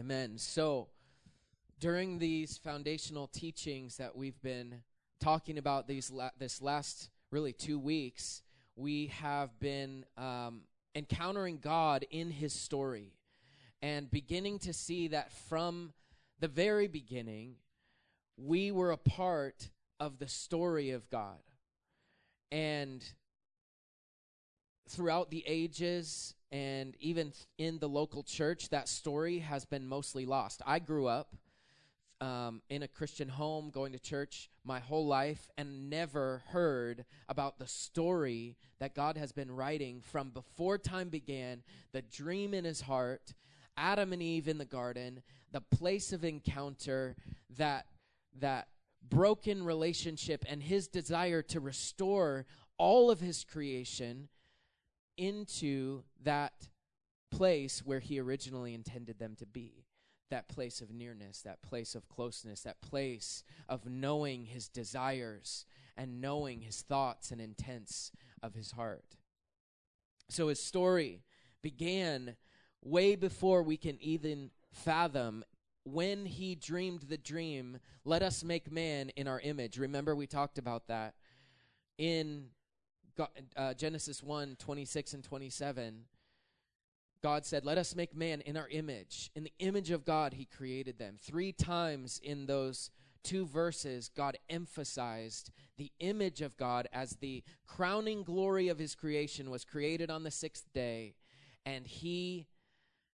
Amen. So, during these foundational teachings that we've been talking about these la- this last really two weeks, we have been um, encountering God in His story and beginning to see that from the very beginning, we were a part of the story of God. And throughout the ages and even in the local church, that story has been mostly lost. I grew up um, in a Christian home, going to church my whole life, and never heard about the story that God has been writing from before time began, the dream in his heart, Adam and Eve in the garden, the place of encounter, that that broken relationship and his desire to restore all of his creation into that place where he originally intended them to be that place of nearness, that place of closeness, that place of knowing his desires and knowing his thoughts and intents of his heart. So his story began way before we can even fathom when he dreamed the dream, let us make man in our image. Remember, we talked about that in uh, Genesis 1 26 and 27. God said, Let us make man in our image. In the image of God, he created them. Three times in those two verses, God emphasized the image of God as the crowning glory of his creation was created on the sixth day, and he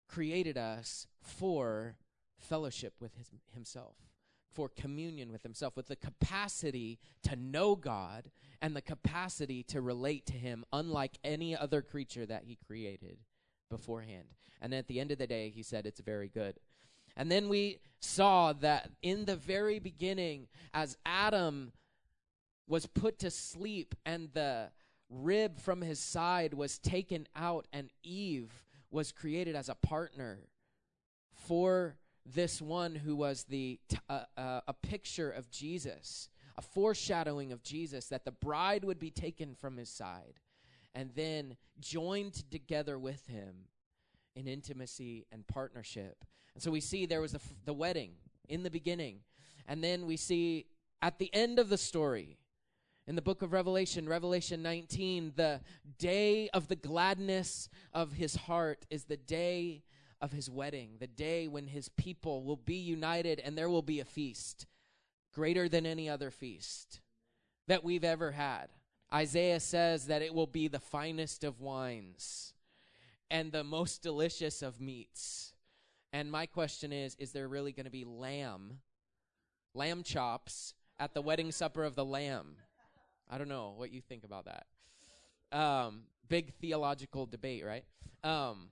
created us for fellowship with his, himself, for communion with himself, with the capacity to know God and the capacity to relate to him, unlike any other creature that he created beforehand. And at the end of the day, he said, It's very good. And then we saw that in the very beginning, as Adam was put to sleep and the rib from his side was taken out, and Eve was created as a partner for this one who was the t- uh, uh, a picture of Jesus, a foreshadowing of Jesus, that the bride would be taken from his side and then joined together with him in intimacy and partnership. And so we see there was the, wedding in the beginning, and then we see at the end of the story. In the book of Revelation, Revelation 19, the day of the gladness of his heart is the day of his wedding, the day when his people will be united and there will be a feast greater than any other feast that we've ever had. Isaiah says that it will be the finest of wines and the most delicious of meats. And my question is is there really going to be lamb, lamb chops at the wedding supper of the lamb? I don't know what you think about that. Um, big theological debate, right? Um,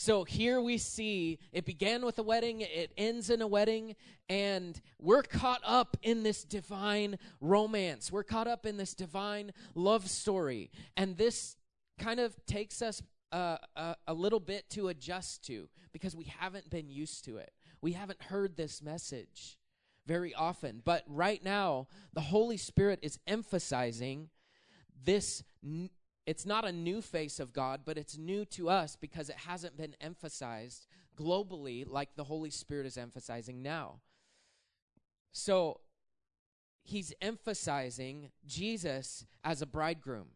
so here we see it began with a wedding, it ends in a wedding, and we're caught up in this divine romance. We're caught up in this divine love story. And this kind of takes us uh, a, a little bit to adjust to because we haven't been used to it. We haven't heard this message very often. But right now, the Holy Spirit is emphasizing this n- it's not a new face of God, but it's new to us because it hasn't been emphasized globally like the Holy Spirit is emphasizing now. So he's emphasizing Jesus as a bridegroom,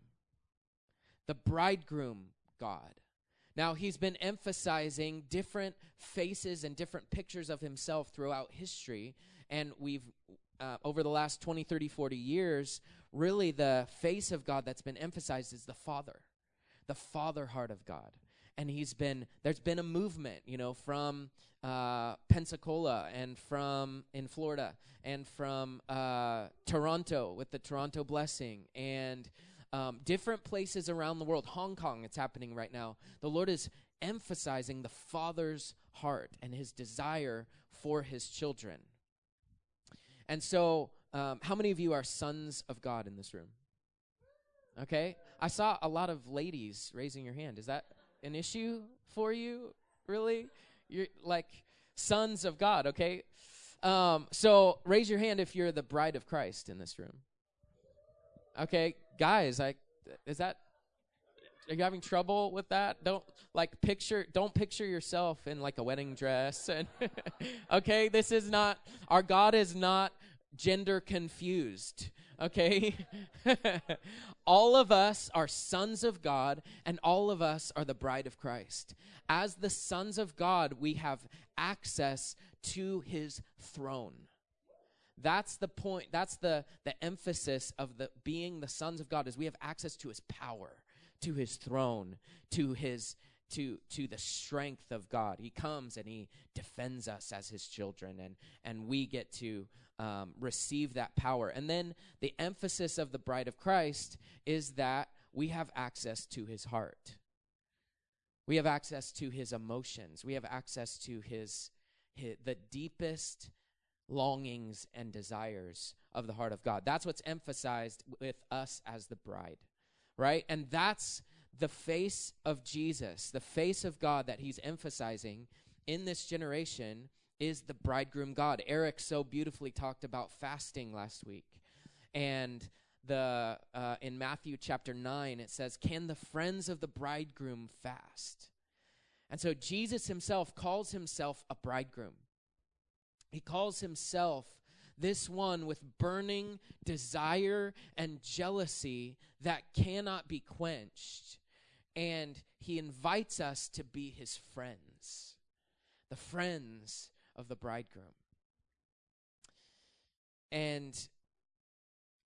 the bridegroom God. Now, he's been emphasizing different faces and different pictures of himself throughout history, and we've, uh, over the last 20, 30, 40 years, really the face of God that's been emphasized is the Father, the Father heart of God. And he's been, there's been a movement, you know, from uh, Pensacola and from in Florida and from uh, Toronto with the Toronto Blessing and um, different places around the world. Hong Kong, it's happening right now. The Lord is emphasizing the Father's heart and his desire for his children. And so um, how many of you are sons of God in this room? Okay. I saw a lot of ladies raising your hand. Is that an issue for you? Really? You're like sons of God, okay? Um, so raise your hand if you're the bride of Christ in this room. Okay, guys, I is that are you having trouble with that? Don't like picture don't picture yourself in like a wedding dress and okay, this is not our God is not gender confused. Okay? all of us are sons of God and all of us are the bride of Christ. As the sons of God, we have access to his throne. That's the point. That's the the emphasis of the being the sons of God is we have access to his power to his throne, to his to to the strength of God. He comes and he defends us as his children, and and we get to um, receive that power. And then the emphasis of the bride of Christ is that we have access to his heart. We have access to his emotions. We have access to his, his the deepest longings and desires of the heart of God. That's what's emphasized with us as the bride right? And that's the face of Jesus, the face of God that he's emphasizing in this generation is the bridegroom God. Eric so beautifully talked about fasting last week. And the uh, in Matthew chapter 9 it says, "Can the friends of the bridegroom fast?" And so Jesus himself calls himself a bridegroom. He calls himself this one with burning desire and jealousy that cannot be quenched. And he invites us to be his friends, the friends of the bridegroom. And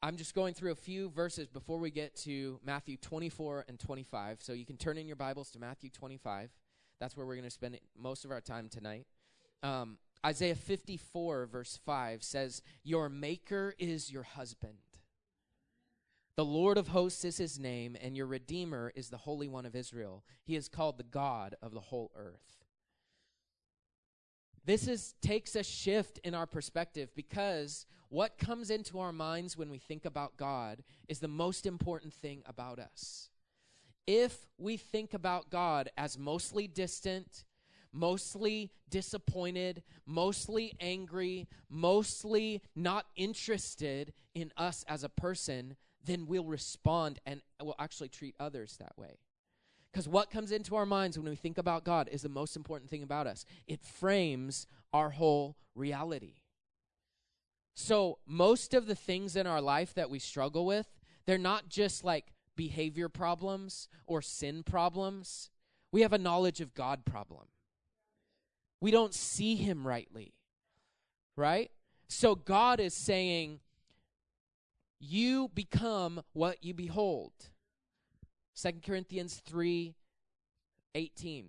I'm just going through a few verses before we get to Matthew 24 and 25. So you can turn in your Bibles to Matthew 25. That's where we're going to spend most of our time tonight. Um, Isaiah 54, verse 5 says, Your maker is your husband. The Lord of hosts is his name, and your Redeemer is the Holy One of Israel. He is called the God of the whole earth. This is, takes a shift in our perspective because what comes into our minds when we think about God is the most important thing about us. If we think about God as mostly distant, mostly disappointed, mostly angry, mostly not interested in us as a person, then we'll respond and we'll actually treat others that way. Because what comes into our minds when we think about God is the most important thing about us. It frames our whole reality. So, most of the things in our life that we struggle with, they're not just like behavior problems or sin problems. We have a knowledge of God problem. We don't see him rightly. Right? So God is saying, You become what you behold. 2 Corinthians 3 18.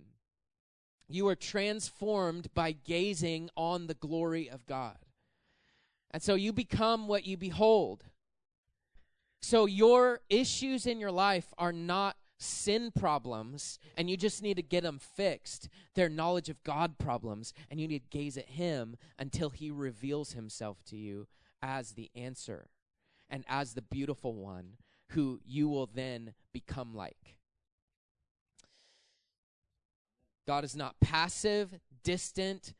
You are transformed by gazing on the glory of God. And so you become what you behold. So your issues in your life are not sin problems and you just need to get them fixed. They're knowledge of God problems and you need to gaze at Him until He reveals Himself to you as the answer and as the beautiful one who you will then become like. God is not passive, distant,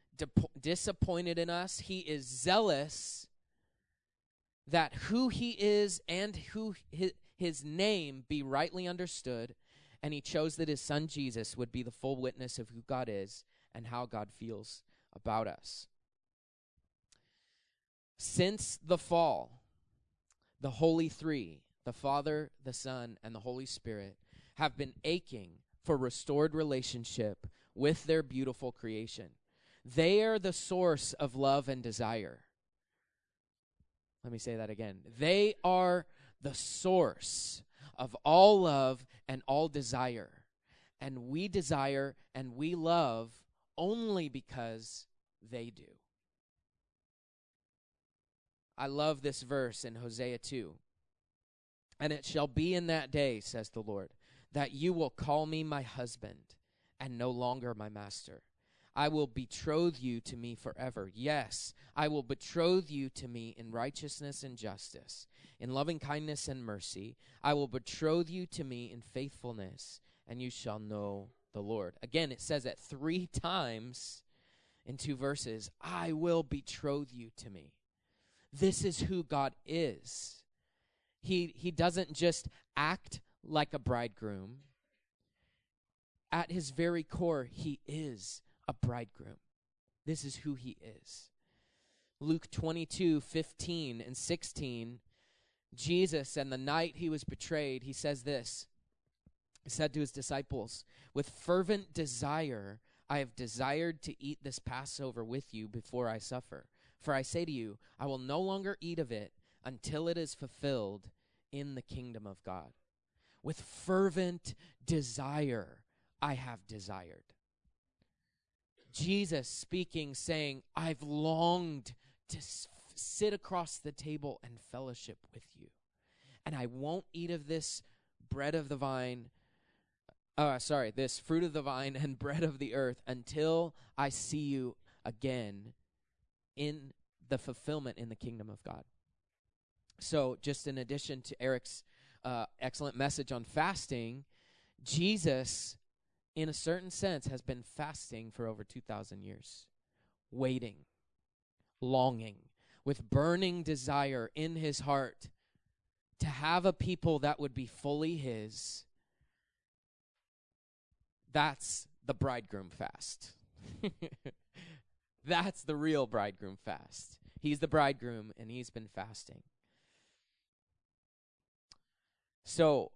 disappointed in us. He is zealous that who He is and who His his name be rightly understood, and he chose that his son Jesus would be the full witness of who God is and how God feels about us. Since the fall, the Holy Three, the Father, the Son, and the Holy Spirit, have been aching for restored relationship with their beautiful creation. They are the source of love and desire. Let me say that again. They are the source of all love and all desire. And we desire and we love only because they do. I love this verse in Hosea 2. And it shall be in that day, says the Lord, that you will call me my husband and no longer my master. I will betroth you to me forever. Yes, I will betroth you to me in righteousness and justice in loving kindness and mercy. I will betroth you to me in faithfulness, and you shall know the Lord. Again, it says that three times in two verses I will betroth you to me. This is who God is. He, he doesn't just act like a bridegroom, at his very core, he is a bridegroom. This is who he is. Luke 22, 15 and 16, Jesus, and the night he was betrayed, he says this. He said to his disciples, With fervent desire, I have desired to eat this Passover with you before I suffer. For I say to you, I will no longer eat of it until it is fulfilled in the kingdom of God. With fervent desire, I have desired. Jesus speaking, saying, I've longed to s- sit across the table and fellowship with you. And I won't eat of this bread of the vine, uh, sorry, this fruit of the vine and bread of the earth until I see you again in the fulfillment in the kingdom of God. So, just in addition to Eric's uh, excellent message on fasting, Jesus, in a certain sense, has been fasting for over 2,000 years, waiting, longing, with burning desire in his heart to have a people that would be fully his. That's the bridegroom fast. That's the real bridegroom fast. He's the bridegroom and he's been fasting. So,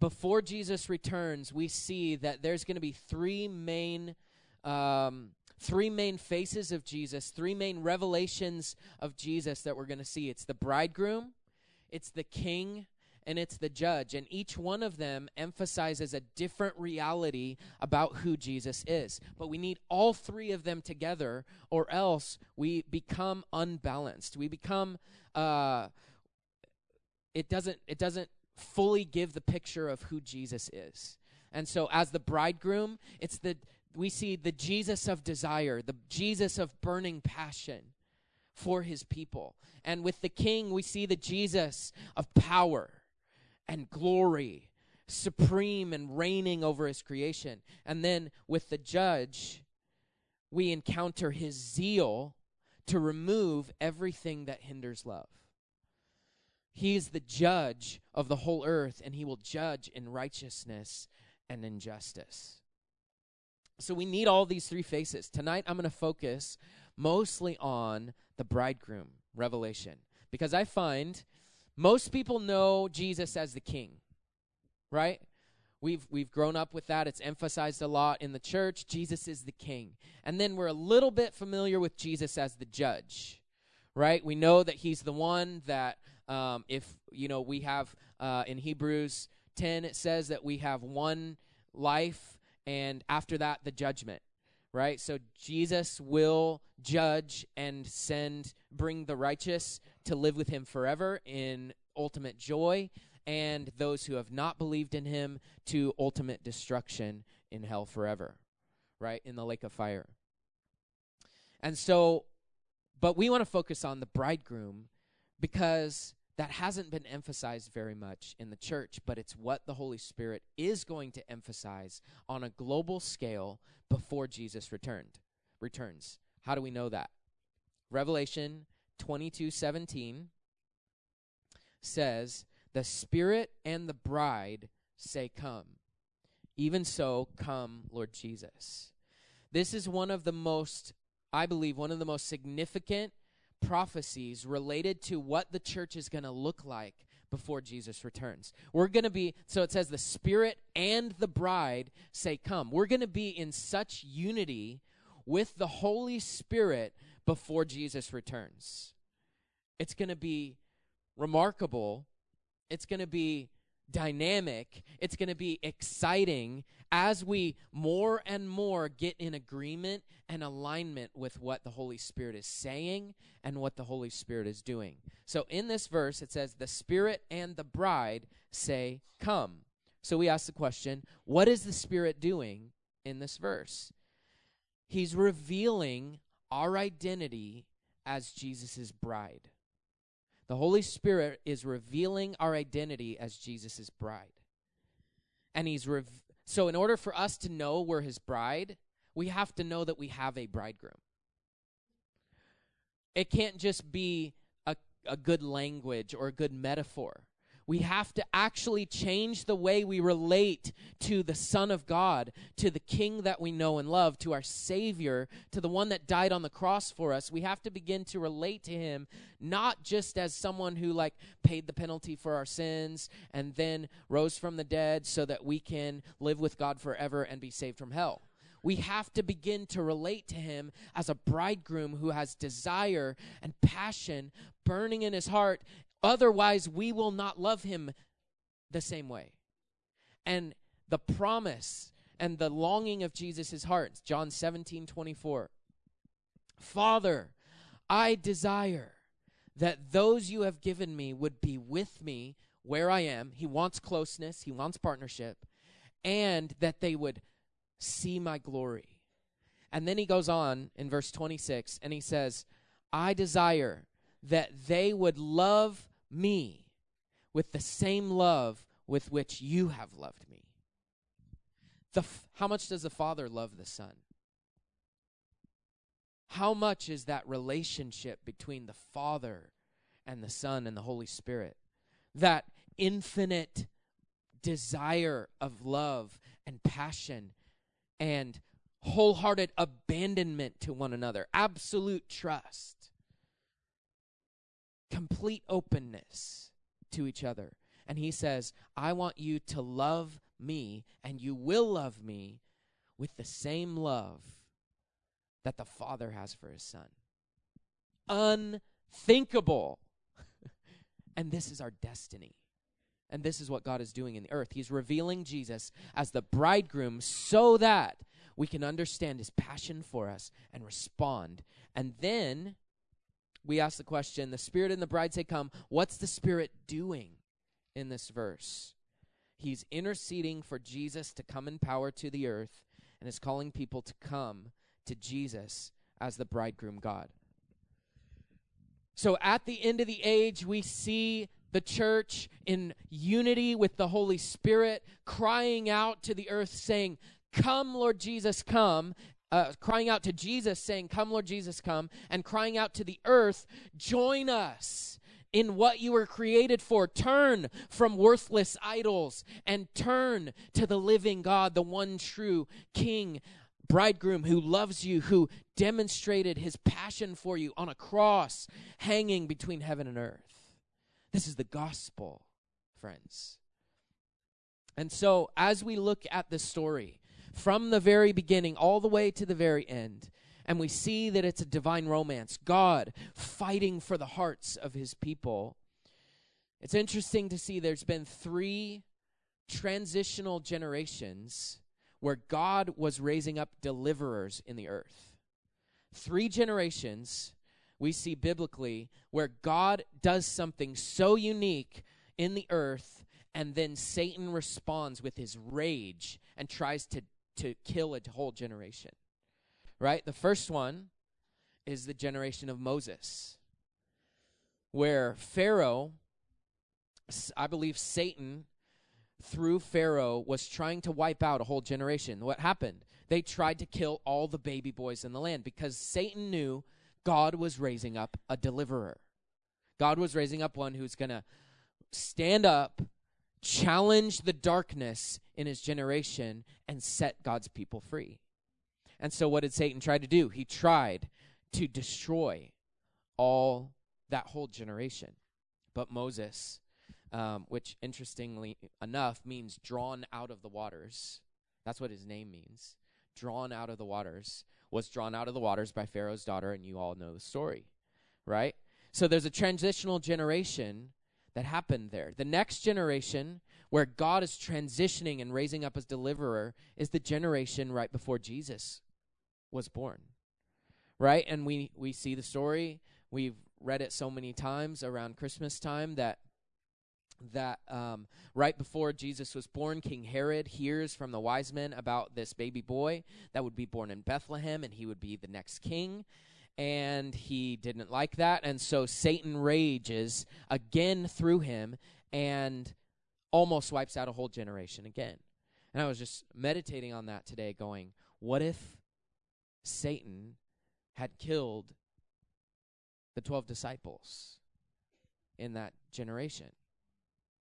before Jesus returns, we see that there's going to be three main um, three main faces of Jesus, three main revelations of Jesus that we're going to see. It's the bridegroom, it's the king, and it's the judge. And each one of them emphasizes a different reality about who Jesus is. But we need all three of them together, or else we become unbalanced. We become uh, it doesn't it doesn't fully give the picture of who Jesus is. And so as the bridegroom, it's the we see the Jesus of desire, the Jesus of burning passion for his people. And with the king, we see the Jesus of power and glory, supreme and reigning over his creation. And then with the judge, we encounter his zeal to remove everything that hinders love. He is the judge of the whole earth, and he will judge in righteousness and in justice. So we need all these three faces. Tonight, I'm going to focus mostly on the bridegroom revelation because I find most people know Jesus as the king, right? We've we've grown up with that. It's emphasized a lot in the church. Jesus is the king. And then we're a little bit familiar with Jesus as the judge. Right? We know that he's the one that um, if you know we have uh, in Hebrews 10 it says that we have one life and after that the judgment right? So jesus will judge and send bring the righteous to live with him forever in ultimate joy and those who have not believed in him to ultimate destruction in hell forever right? In the lake of fire. And so but we want to focus on the bridegroom because that hasn't been emphasized very much in the church, but it's what the Holy Spirit is going to emphasize on a global scale before Jesus returned returns. How do we know that? Revelation 22:17 says, "The Spirit and the bride say come. Even so, come, Lord Jesus." This is one of the most I believe one of the most significant prophecies related to what the church is going to look like before Jesus returns. We're going to be, so it says, the Spirit and the bride say, Come. We're going to be in such unity with the Holy Spirit before Jesus returns. It's going to be remarkable. It's going to be dynamic. It's going to be exciting as we more and more get in agreement and alignment with what the Holy Spirit is saying and what the Holy Spirit is doing. So in this verse, it says, The Spirit and the bride say, Come. So we ask the question, what is the Spirit doing in this verse? He's revealing our identity as Jesus' bride. The Holy Spirit is revealing our identity as Jesus' bride. And he's rev- so in order for us to know we're his bride, we have to know that we have a bridegroom. It can't just be a, a good language or a good metaphor. We have to actually change the way we relate to the Son of God, to the King that we know and love, to our Savior, to the one that died on the cross for us. We have to begin to relate to Him not just as someone who, like, paid the penalty for our sins and then rose from the dead so that we can live with God forever and be saved from hell we have to begin to relate to him as a bridegroom who has desire and passion burning in his heart Otherwise, we will not love him the same way. And the promise and the longing of Jesus' heart, John 17 24. Father, I desire that those you have given me would be with me where I am. He wants closeness, he wants partnership, and that they would see my glory. And then he goes on in verse 26 and he says, I desire that they would love me with the same love with which you have loved me. The f- how much does the Father love the Son? How much is that relationship between the Father and the Son and the Holy Spirit? That infinite desire of love and passion and wholehearted abandonment to one another, absolute trust complete openness to each other. And he says, I want you to love me, and you will love me with the same love that the Father has for his Son. Unthinkable. and this is our destiny. And this is what God is doing in the earth. He's revealing Jesus as the bridegroom so that we can understand his passion for us and respond. And then we ask the question the Spirit and the bride say, Come. What's the Spirit doing in this verse? He's interceding for Jesus to come in power to the earth and is calling people to come to Jesus as the bridegroom God. So at the end of the age, we see the church in unity with the Holy Spirit, crying out to the earth, saying, Come, Lord Jesus, come uh, crying out to Jesus, saying, Come, Lord Jesus, come, and crying out to the earth, Join us in what you were created for. Turn from worthless idols and turn to the living God, the one true King, bridegroom who loves you, who demonstrated his passion for you on a cross hanging between heaven and earth. This is the gospel, friends. And so, as we look at this story, from the very beginning all the way to the very end. And we see that it's a divine romance, God fighting for the hearts of his people. It's interesting to see there's been three transitional generations where God was raising up deliverers in the earth. Three generations we see biblically where God does something so unique in the earth, and then Satan responds with his rage and tries to to kill a whole generation. Right? The first one is the generation of Moses, where Pharaoh, I believe Satan, through Pharaoh, was trying to wipe out a whole generation. What happened? They tried to kill all the baby boys in the land because Satan knew God was raising up a deliverer. God was raising up one who's going to stand up challenge the darkness in his generation and set God's people free. And so, what did Satan try to do? He tried to destroy all that whole generation. But Moses, um, which interestingly enough means drawn out of the waters, that's what his name means. Drawn out of the waters, was drawn out of the waters by Pharaoh's daughter, and you all know the story, right? So there's a transitional generation that happened there. The next generation, where God is transitioning and raising up as deliverer, is the generation right before Jesus was born. Right? And we, we see the story. We've read it so many times around Christmas time that that um, right before Jesus was born, King Herod hears from the wise men about this baby boy that would be born in Bethlehem and he would be the next king and he didn't like that. And so Satan rages again through him and almost wipes out a whole generation again. And I was just meditating on that today, going, what if Satan had killed the 12 disciples in that generation?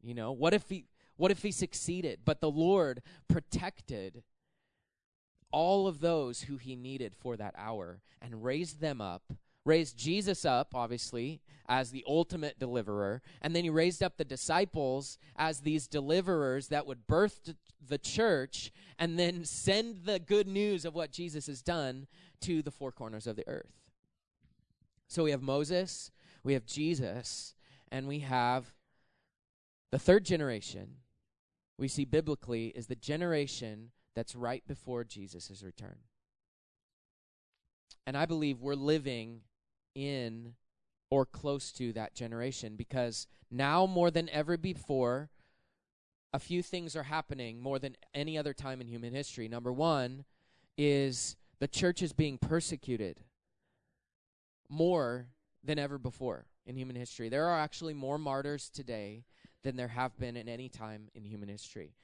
You know, what if he what if he succeeded? But the Lord protected all of those who he needed for that hour and raised them up raised Jesus up, obviously, as the ultimate deliverer, and then he raised up the disciples as these deliverers that would birth the church and then send the good news of what Jesus has done to the four corners of the earth. So we have Moses, we have Jesus, and we have the third generation we see biblically is the generation that's right before Jesus' return. And I believe we're living in or close to that generation because now more than ever before, a few things are happening more than any other time in human history. Number one is the church is being persecuted more than ever before in human history. There are actually more martyrs today than there have been in any time in human history.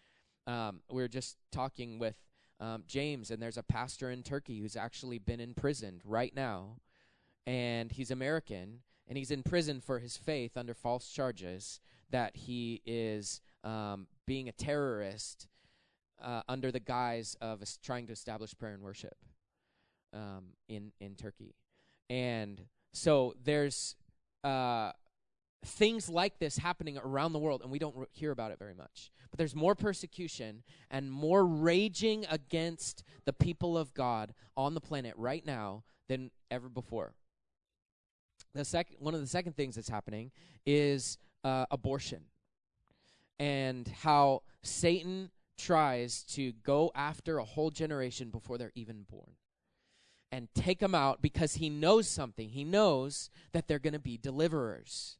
Um, we are just talking with um, James, and there's a pastor in Turkey who's actually been imprisoned right now and he's American, and he's in prison for his faith under false charges that he is um, being a terrorist uh, under the guise of trying to establish prayer and worship um, in in Turkey, and so there's uh, things like this happening around the world, and we don't hear about it very much. But there's more persecution and more raging against the people of God on the planet right now than ever before. The second one of the second things that's happening is uh, abortion and how satan tries to go after a whole generation before they're even born and take them out because he knows something. He knows that they're going to be deliverers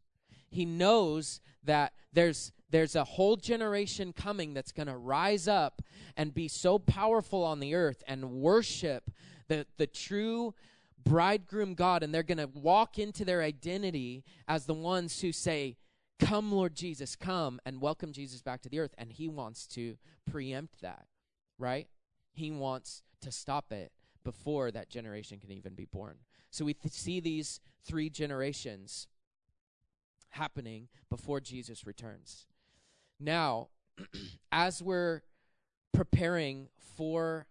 he knows that there's there's a whole generation coming that's going to rise up and be so powerful on the earth and worship the the true bridegroom God, and they're going to walk into their identity as the ones who say, Come, Lord Jesus, come, and welcome Jesus back to the earth. And he wants to preempt that, right? He wants to stop it before that generation can even be born. So we th- see these three generations happening before Jesus returns. Now, as we're preparing for,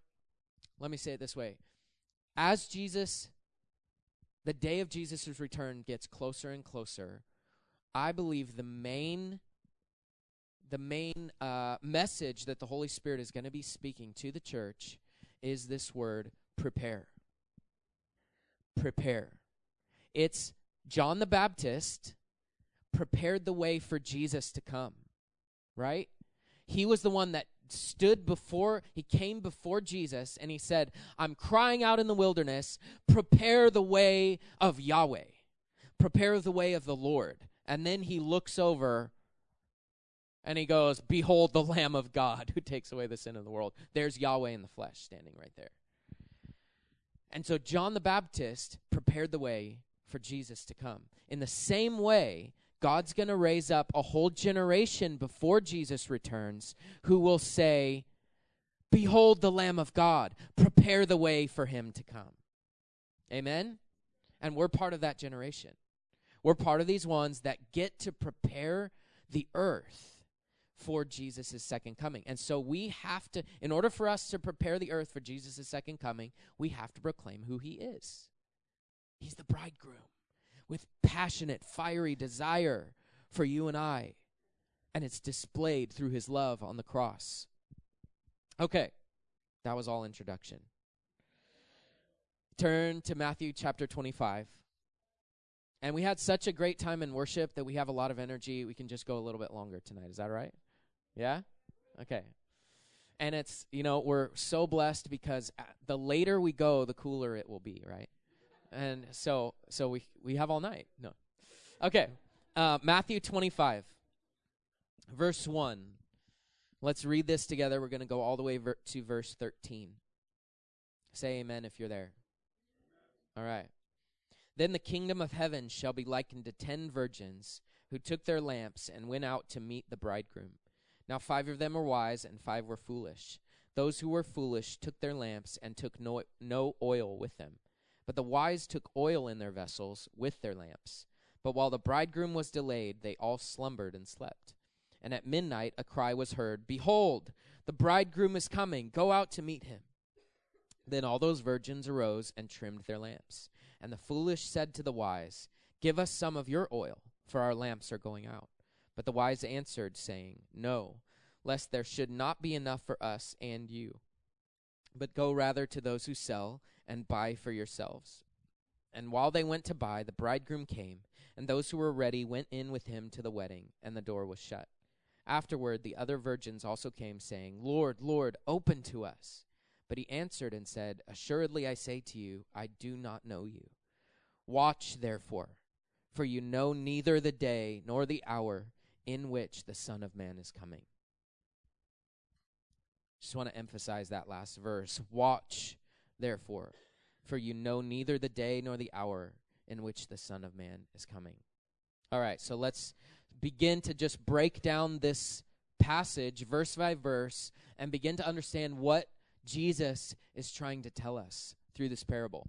let me say it this way as Jesus the day of Jesus' return gets closer and closer, I believe the main the main uh, message that the Holy Spirit is going to be speaking to the church is this word prepare. Prepare. It's John the Baptist prepared the way for Jesus to come, right? He was the one that stood before, he came before Jesus and he said, I'm crying out in the wilderness, prepare the way of Yahweh, prepare the way of the Lord. And then he looks over and he goes, Behold the Lamb of God who takes away the sin of the world. There's Yahweh in the flesh standing right there. And so John the Baptist prepared the way for Jesus to come. In the same way, God's going to raise up a whole generation before Jesus returns who will say, Behold the Lamb of God, prepare the way for him to come. Amen? And we're part of that generation. We're part of these ones that get to prepare the earth for Jesus' second coming. And so we have to, in order for us to prepare the earth for Jesus' second coming, we have to proclaim who he is. He's the bridegroom with passionate, fiery desire for you and I. And it's displayed through his love on the cross. Okay, that was all introduction. Turn to Matthew chapter 25. And we had such a great time in worship that we have a lot of energy. We can just go a little bit longer tonight. Is that right? Yeah? Okay. And it's, you know, we're so blessed because uh, the later we go, the cooler it will be, right? And so so we we have all night. No, okay. Uh, Matthew twenty five, verse one. Let's read this together. We're going to go all the way ver- to verse thirteen. Say amen if you're there. All right. Then the kingdom of heaven shall be likened to ten virgins who took their lamps and went out to meet the bridegroom. Now five of them were wise and five were foolish. Those who were foolish took their lamps and took no, no oil with them. But the wise took oil in their vessels with their lamps. But while the bridegroom was delayed, they all slumbered and slept. And at midnight a cry was heard Behold, the bridegroom is coming. Go out to meet him. Then all those virgins arose and trimmed their lamps. And the foolish said to the wise, Give us some of your oil, for our lamps are going out. But the wise answered, saying, No, lest there should not be enough for us and you. But go rather to those who sell and buy for yourselves. And while they went to buy, the bridegroom came, and those who were ready went in with him to the wedding, and the door was shut. Afterward, the other virgins also came, saying, Lord, Lord, open to us. But he answered and said, Assuredly I say to you, I do not know you. Watch therefore, for you know neither the day nor the hour in which the Son of Man is coming. Just want to emphasize that last verse. Watch therefore, for you know neither the day nor the hour in which the Son of Man is coming. All right, so let's begin to just break down this passage verse by verse and begin to understand what Jesus is trying to tell us through this parable.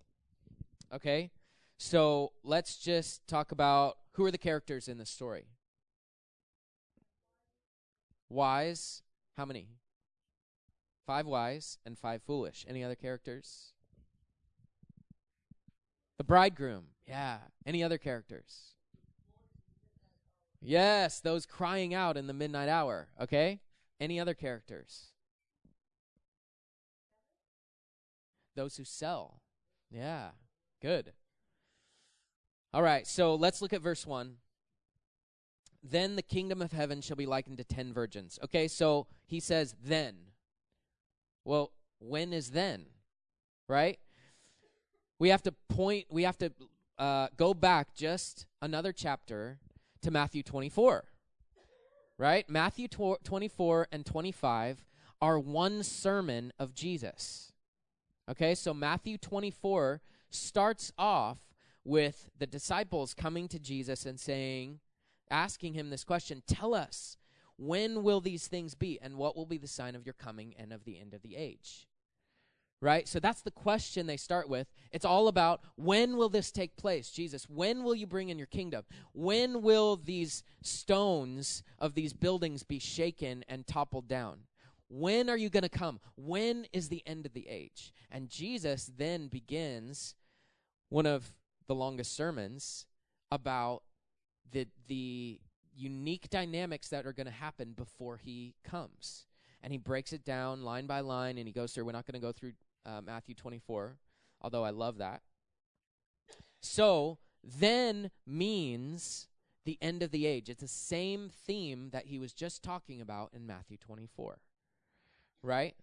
Okay? So let's just talk about who are the characters in this story. Wise, how many? Five wise and five foolish. Any other characters? The bridegroom. Yeah. Any other characters? Yes, those crying out in the midnight hour. Okay? Any other characters? Those who sell. Yeah. Good. All right, so let's look at verse 1. Then the kingdom of heaven shall be likened to ten virgins. Okay, so he says then. Well, when is then? Right? We have to point, we have to uh, go back just another chapter to Matthew 24. Right? Matthew tw- 24 and 25 are one sermon of Jesus. Okay, so Matthew 24 starts off with the disciples coming to Jesus and saying, asking him this question Tell us, when will these things be, and what will be the sign of your coming and of the end of the age? Right? So that's the question they start with. It's all about when will this take place? Jesus, when will you bring in your kingdom? When will these stones of these buildings be shaken and toppled down? When are you going to come? When is the end of the age? And Jesus then begins one of the longest sermons about the the unique dynamics that are going to happen before he comes. And he breaks it down line by line and he goes through. We're not going to go through uh, Matthew 24, although I love that. So, then means the end of the age. It's the same theme that he was just talking about in Matthew 24. Right?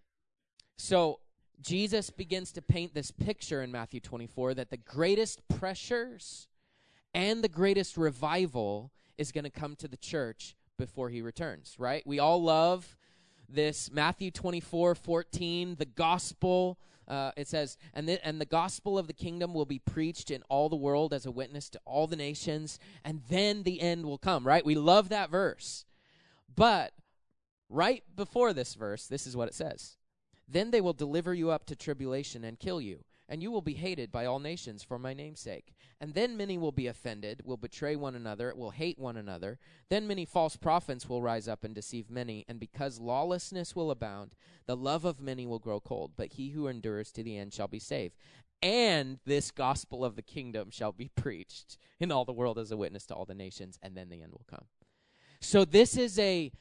So, Jesus begins to paint this picture in Matthew 24 that the greatest pressures and the greatest revival is going to come to the church before he returns, right? We all love this Matthew 24 14, the gospel. Uh, it says, and the, and the gospel of the kingdom will be preached in all the world as a witness to all the nations, and then the end will come, right? We love that verse. But right before this verse, this is what it says Then they will deliver you up to tribulation and kill you and you will be hated by all nations for my name's sake. And then many will be offended, will betray one another, will hate one another. Then many false prophets will rise up and deceive many, and because lawlessness will abound, the love of many will grow cold. But he who endures to the end shall be saved. And this gospel of the kingdom shall be preached in all the world as a witness to all the nations, and then the end will come. So this is a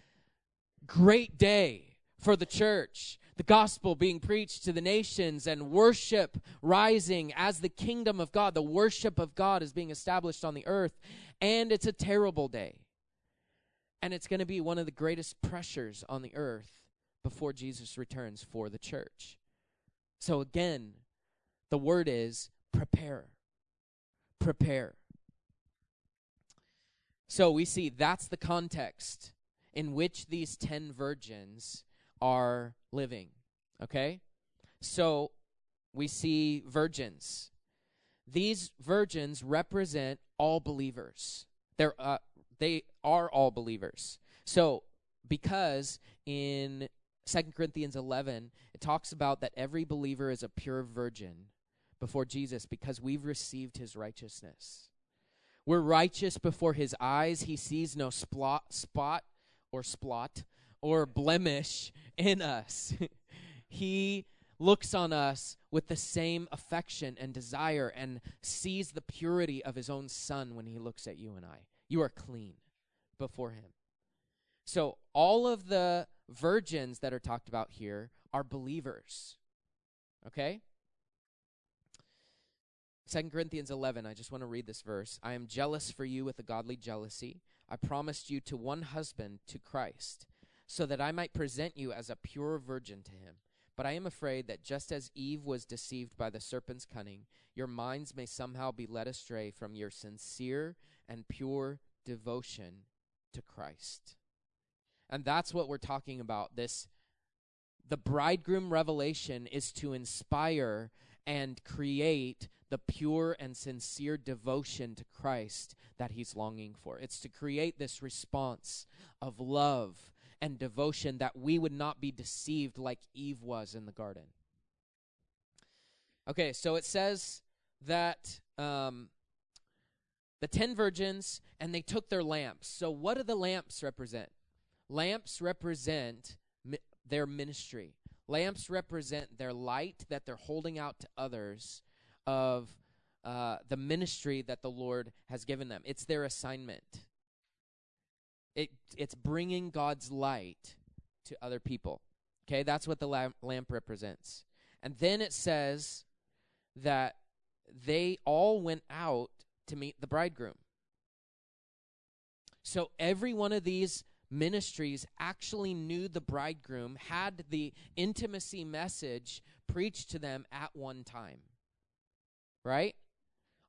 great day for the church the gospel being preached to the nations and worship rising as the kingdom of God. The worship of God is being established on the earth, and it's a terrible day. And it's going to be one of the greatest pressures on the earth before Jesus returns for the church. So, again, the word is prepare. Prepare. So, we see that's the context in which these ten virgins are living. Okay? So we see virgins. These virgins represent all believers. They're, uh, they are all believers. So, because in 2 Corinthians 11, it talks about that every believer is a pure virgin before Jesus because we've received his righteousness. We're righteous before his eyes. He sees no spot, spot or splot or blemish in us. he looks on us with the same affection and desire and sees the purity of his own son when he looks at you and I. You are clean before him. So, all of the virgins that are talked about here are believers. Okay? 2 Corinthians 11, I just want to read this verse. I am jealous for you with a godly jealousy. I promised you to one husband, to Christ, so that I might present you as a pure virgin to him. But I am afraid that just as Eve was deceived by the serpent's cunning, your minds may somehow be led astray from your sincere and pure devotion to Christ. And that's what we're talking about. This the bridegroom revelation is to inspire and create the pure and sincere devotion to Christ that he's longing for. It's to create this response of love and devotion that we would not be deceived like Eve was in the garden. Okay, so it says that um, the ten virgins and they took their lamps. So, what do the lamps represent? Lamps represent mi- their ministry. Lamps represent their light that they're holding out to others of uh, the ministry that the Lord has given them. It's their assignment. It, it's bringing God's light to other people. Okay, that's what the lamp, lamp represents. And then it says that they all went out to meet the bridegroom. So every one of these ministries actually knew the bridegroom, had the intimacy message preached to them at one time right?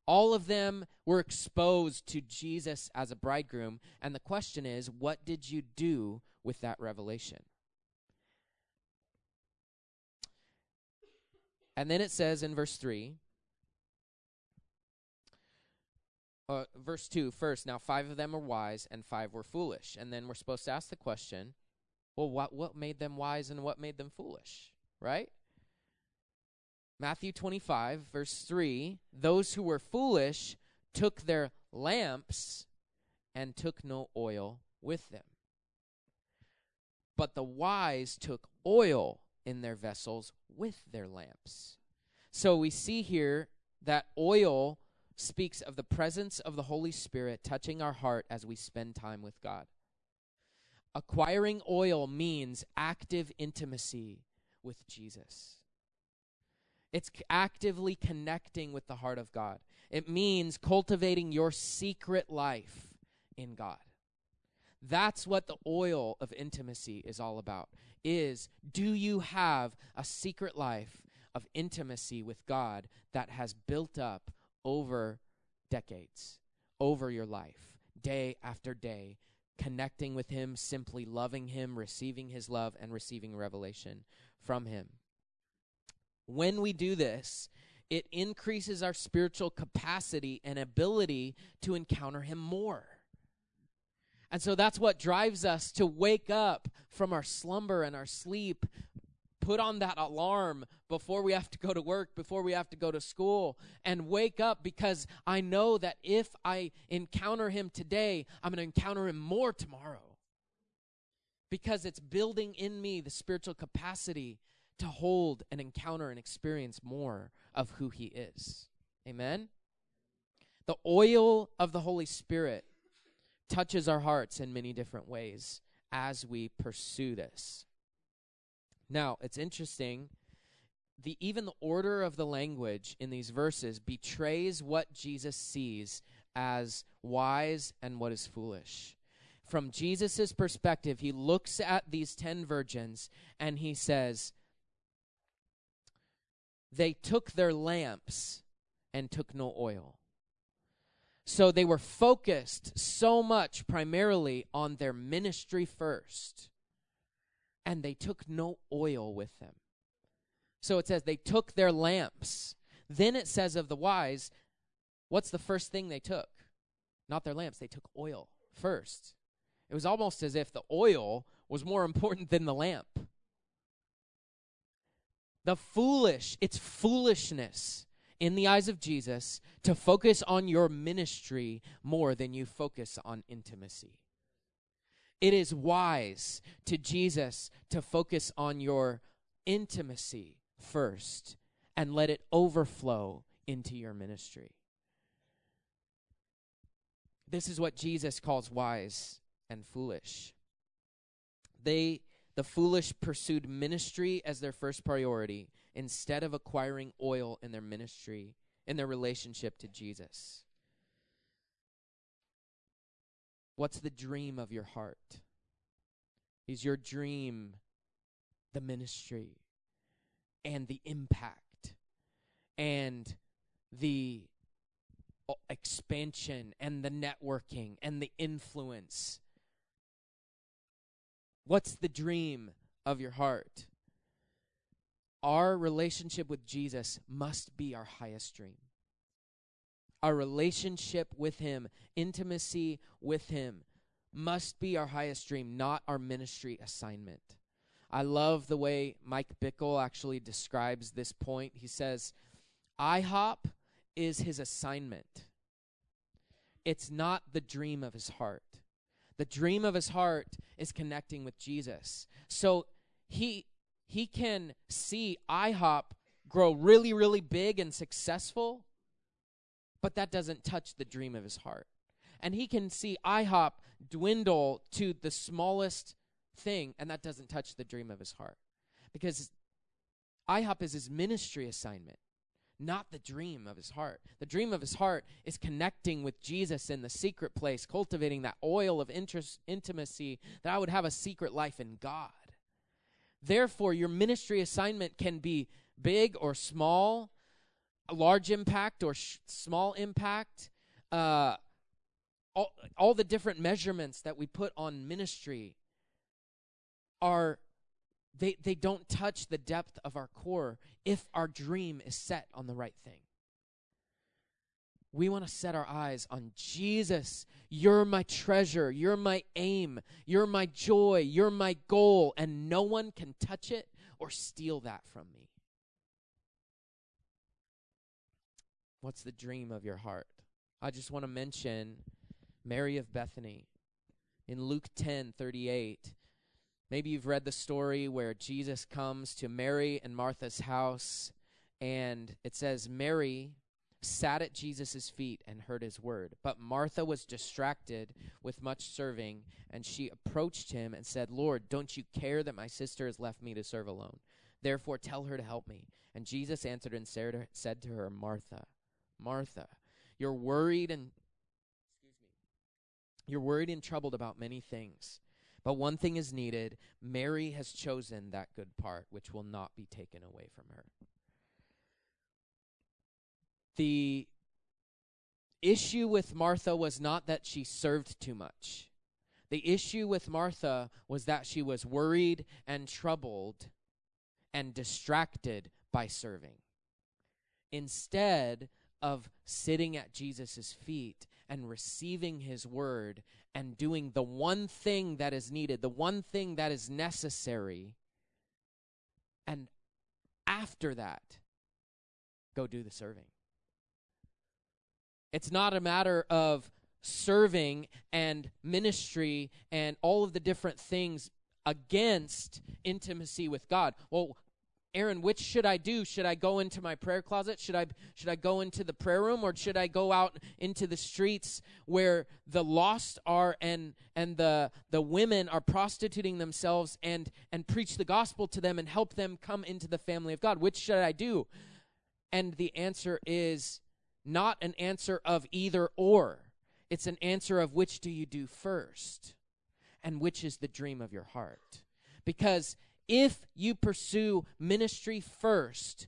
All of them were exposed to Jesus as a bridegroom. And the question is, what did you do with that revelation? And then it says in verse 3, uh, verse 2 first, now five of them were wise and five were foolish. And then we're supposed to ask the question, well, what, what made them wise and what made them foolish, right? Matthew 25, verse 3 Those who were foolish took their lamps and took no oil with them. But the wise took oil in their vessels with their lamps. So we see here that oil speaks of the presence of the Holy Spirit touching our heart as we spend time with God. Acquiring oil means active intimacy with Jesus. It's actively connecting with the heart of God. It means cultivating your secret life in God. That's what the oil of intimacy is all about. Is do you have a secret life of intimacy with God that has built up over decades, over your life, day after day, connecting with him, simply loving him, receiving his love and receiving revelation from him? When we do this, it increases our spiritual capacity and ability to encounter Him more. And so that's what drives us to wake up from our slumber and our sleep, put on that alarm before we have to go to work, before we have to go to school, and wake up because I know that if I encounter Him today, I'm going to encounter Him more tomorrow. Because it's building in me the spiritual capacity to hold and encounter and experience more of who He is. Amen? The oil of the Holy Spirit touches our hearts in many different ways as we pursue this. Now, it's interesting. The, even the order of the language in these verses betrays what Jesus sees as wise and what is foolish. From Jesus' perspective, he looks at these ten virgins and he says, they took their lamps and took no oil. So they were focused so much primarily on their ministry first, and they took no oil with them. So it says they took their lamps. Then it says of the wise, what's the first thing they took? Not their lamps, they took oil first. It was almost as if the oil was more important than the lamp. The foolish, it's foolishness in the eyes of Jesus to focus on your ministry more than you focus on intimacy. It is wise to Jesus to focus on your intimacy first and let it overflow into your ministry. This is what Jesus calls wise and foolish. They the foolish pursued ministry as their first priority instead of acquiring oil in their ministry in their relationship to Jesus. What's the dream of your heart? Is your dream the ministry and the impact and the expansion and the networking and the influence? What's the dream of your heart? Our relationship with Jesus must be our highest dream. Our relationship with Him, intimacy with Him, must be our highest dream, not our ministry assignment. I love the way Mike Bickle actually describes this point. He says, IHOP is his assignment, it's not the dream of his heart. The dream of his heart is connecting with Jesus. So he he can see IHOP grow really, really big and successful, but that doesn't touch the dream of his heart. And he can see IHOP dwindle to the smallest thing, and that doesn't touch the dream of his heart. Because IHOP is his ministry assignment, not the dream of his heart. The dream of his heart is connecting with Jesus in the secret place, cultivating that oil of interest, intimacy that I would have a secret life in God. Therefore, your ministry assignment can be big or small, large impact or sh- small impact. Uh, all, all the different measurements that we put on ministry are they they don't touch the depth of our core if our dream is set on the right thing we want to set our eyes on Jesus. You're my treasure. You're my aim. You're my joy. You're my goal. And no one can touch it or steal that from me. What's the dream of your heart? I just want to mention Mary of Bethany. In Luke 10 38, maybe you've read the story where Jesus comes to Mary and Martha's house, and it says, Mary sat at Jesus' feet and heard his word. But Martha was distracted with much serving, and she approached him and said, Lord, don't you care that my sister has left me to serve alone? Therefore, tell her to help me. And Jesus answered and said to her, Martha, Martha, you're worried and. You're worried and troubled about many things. But one thing is needed. Mary has chosen that good part which will not be taken away from her the issue with Martha was not that she served too much. The issue with Martha was that she was worried and troubled and distracted by serving. Instead of sitting at Jesus' feet and receiving his word and doing the one thing that is needed, the one thing that is necessary, and after that, go do the serving. It's not a matter of serving and ministry and all of the different things against intimacy with God. Well, Aaron, which should I do? Should I go into my prayer closet? Should I should I go into the prayer room or should I go out into the streets where the lost are and and the the women are prostituting themselves and and preach the gospel to them and help them come into the family of God? Which should I do? And the answer is not an answer of either or. It's an answer of which do you do first and which is the dream of your heart. Because if you pursue ministry first,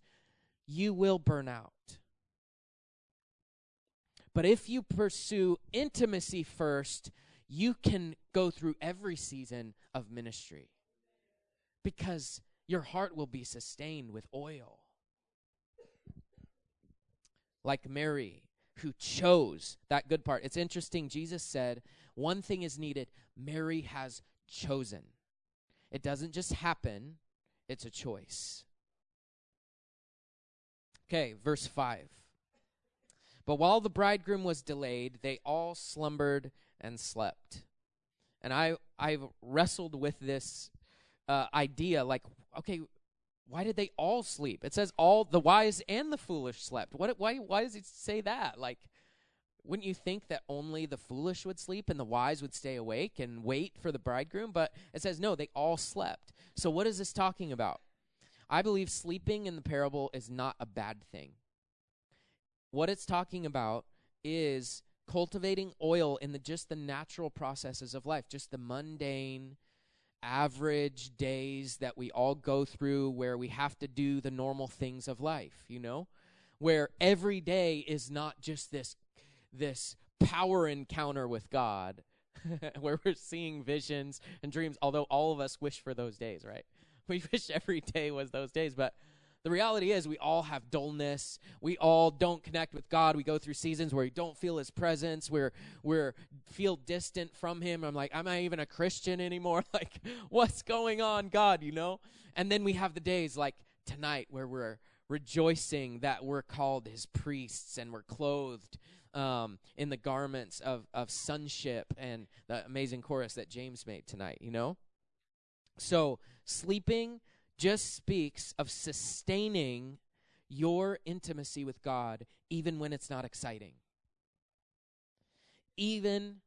you will burn out. But if you pursue intimacy first, you can go through every season of ministry because your heart will be sustained with oil like Mary, who chose that good part. It's interesting, Jesus said, one thing is needed Mary has chosen. It doesn't just happen, it's a choice. Okay, verse 5. But while the bridegroom was delayed, they all slumbered and slept. And I I've wrestled with this uh, idea like okay, why did they all sleep? It says all the wise and the foolish slept. What why why does it say that? Like wouldn't you think that only the foolish would sleep and the wise would stay awake and wait for the bridegroom? But it says no, they all slept. So what is this talking about? I believe sleeping in the parable is not a bad thing. What it's talking about is cultivating oil in the just the natural processes of life, just the mundane average days that we all go through where we have to do the normal things of life, you know? Where every day is not just this this power encounter with God where we're seeing visions and dreams, although all of us wish for those days, right? We wish every day was those days, but the reality is we all have dullness. We all don't connect with God. We go through seasons where we don't feel his presence. We're we're feel distant from him. I'm like, am I even a Christian anymore? like, what's going on, God, you know? And then we have the days like tonight where we're rejoicing that we're called his priests and we're clothed um, in the garments of, of sonship and the amazing chorus that James made tonight, you know? So, sleeping just speaks of sustaining your intimacy with God even when it's not exciting. Even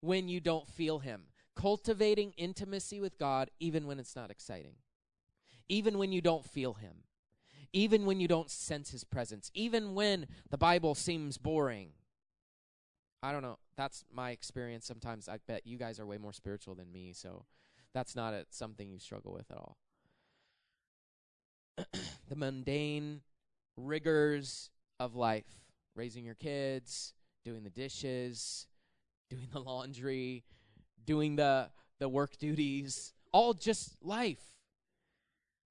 when you don't feel Him. Cultivating intimacy with God even when it's not exciting. Even when you don't feel Him. Even when you don't sense His presence. Even when the Bible seems boring. I don't know. That's my experience sometimes. I bet you guys are way more spiritual than me, so that's not a, something you struggle with at all. the mundane rigors of life raising your kids, doing the dishes, doing the laundry, doing the, the work duties, all just life.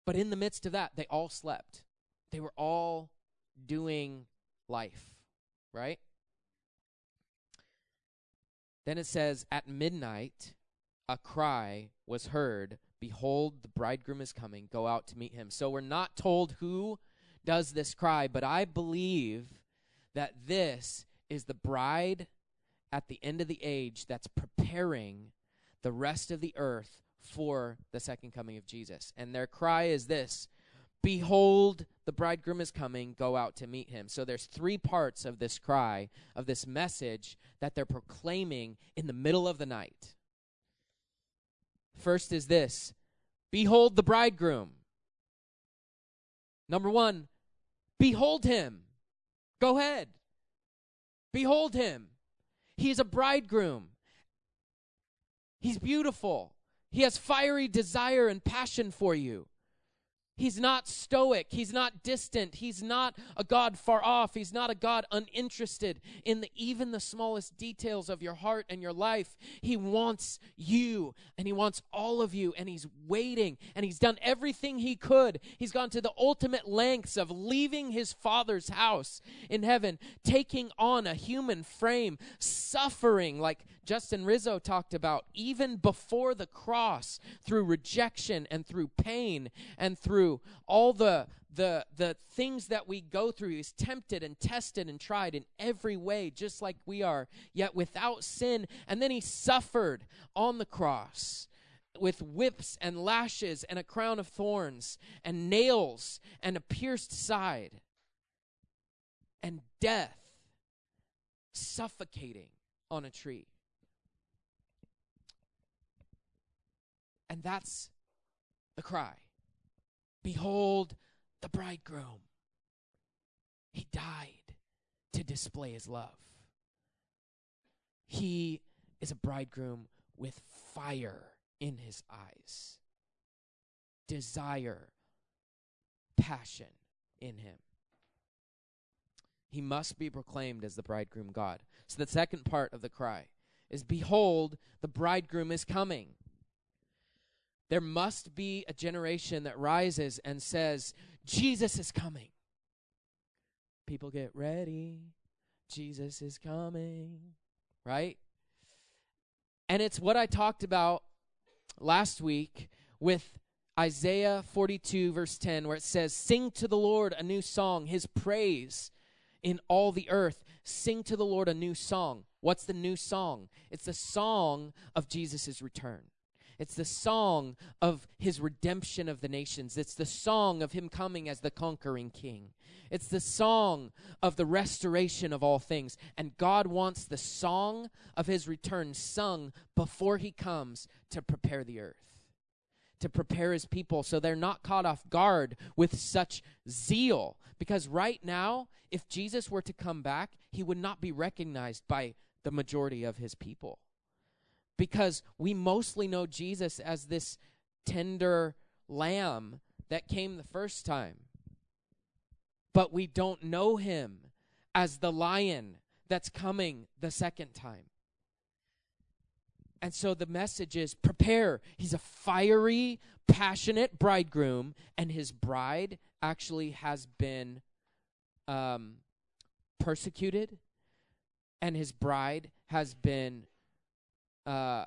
But in the midst of that, they all slept. They were all doing life, right? Then it says, At midnight, a cry was heard Behold, the bridegroom is coming. Go out to meet him. So we're not told who does this cry, but I believe that this is the bride at the end of the age that's preparing the rest of the earth for the second coming of Jesus. And their cry is this Behold, the bridegroom is coming, go out to meet him. So there's three parts of this cry, of this message that they're proclaiming in the middle of the night. First is this Behold the bridegroom. Number one, behold him. Go ahead. Behold him. He's a bridegroom. He's beautiful. He has fiery desire and passion for you. He's not stoic. He's not distant. He's not a God far off. He's not a God uninterested in the, even the smallest details of your heart and your life. He wants you and He wants all of you and He's waiting and He's done everything He could. He's gone to the ultimate lengths of leaving His Father's house in heaven, taking on a human frame, suffering like Justin Rizzo talked about, even before the cross, through rejection and through pain and through all the the the things that we go through he's tempted and tested and tried in every way just like we are yet without sin. And then he suffered on the cross with whips and lashes and a crown of thorns and nails and a pierced side and death suffocating on a tree And that's the cry Behold the bridegroom. He died to display his love. He is a bridegroom with fire in his eyes, desire, passion in him. He must be proclaimed as the bridegroom God. So the second part of the cry is Behold, the bridegroom is coming. There must be a generation that rises and says, Jesus is coming. People get ready. Jesus is coming. Right? And it's what I talked about last week with Isaiah 42, verse 10, where it says, Sing to the Lord a new song. His praise in all the earth. Sing to the Lord a new song. What's the new song? It's the song of Jesus' return. It's the song of his redemption of the nations. It's the song of him coming as the conquering king. It's the song of the restoration of all things. And God wants the song of his return sung before he comes to prepare the earth to prepare his people so they're not caught off guard with such zeal. Because right now, if Jesus were to come back, he would not be recognized by the majority of his people. Because we mostly know Jesus as this tender lamb that came the first time. But we don't know him as the lion that's coming the second time. And so the message is prepare. He's a fiery, passionate bridegroom, and his bride actually has been um, persecuted, and his bride has been, uh,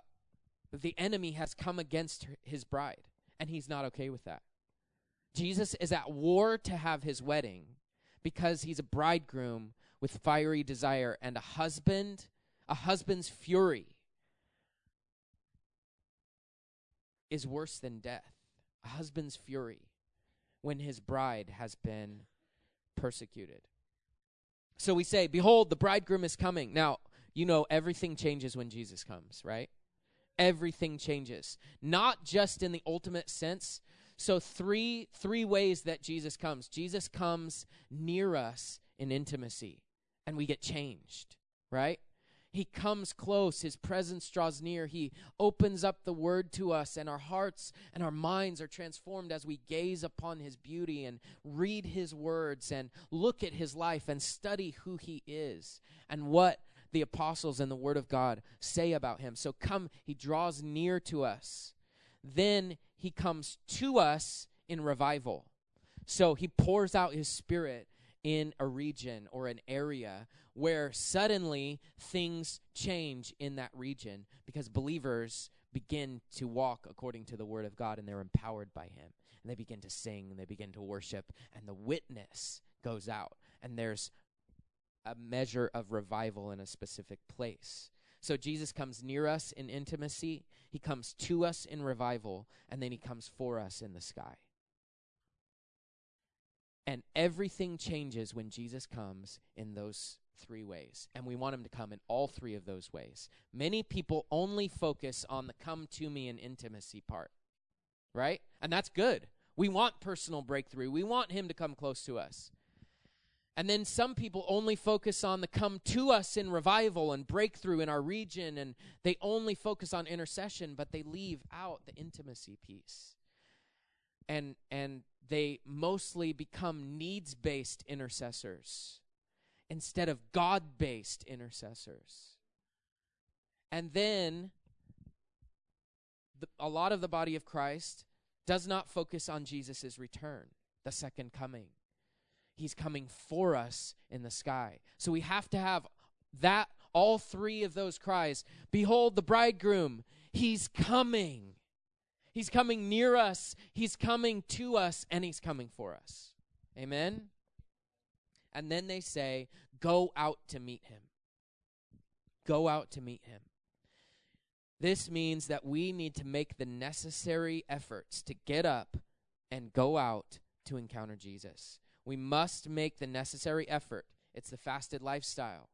the enemy has come against his bride, and he's not okay with that. Jesus is at war to have his wedding because he's a bridegroom with fiery desire and a husband, a husband's fury is worse than death. A husband's fury when his bride has been persecuted. So we say, Behold, the bridegroom is coming. Now, you know, everything changes when Jesus comes, right? Everything changes. Not just in the ultimate sense. So three three ways that Jesus comes. Jesus comes near us in intimacy and we get changed, right? He comes close. His presence draws near. He opens up the word to us, and our hearts and our minds are transformed as we gaze upon his beauty and read his words and look at his life and study who he is and what the apostles and the word of God say about him. So come, he draws near to us. Then he comes to us in revival. So he pours out his spirit in a region or an area where suddenly things change in that region because believers begin to walk according to the word of God and they're empowered by him. And they begin to sing and they begin to worship and the witness goes out and there's a measure of revival in a specific place. So Jesus comes near us in intimacy, he comes to us in revival, and then he comes for us in the sky. And everything changes when Jesus comes in those three ways. And we want him to come in all three of those ways. Many people only focus on the come to me and intimacy part, right? And that's good. We want personal breakthrough, we want him to come close to us. And then some people only focus on the come to us in revival and breakthrough in our region, and they only focus on intercession, but they leave out the intimacy piece. And and they mostly become needs based intercessors instead of God based intercessors. And then the, a lot of the body of Christ does not focus on Jesus' return, the second coming. He's coming for us in the sky. So we have to have that, all three of those cries Behold the bridegroom, he's coming. He's coming near us, He's coming to us, and He's coming for us. Amen? And then they say, Go out to meet Him. Go out to meet Him. This means that we need to make the necessary efforts to get up and go out to encounter Jesus. We must make the necessary effort. It's the fasted lifestyle.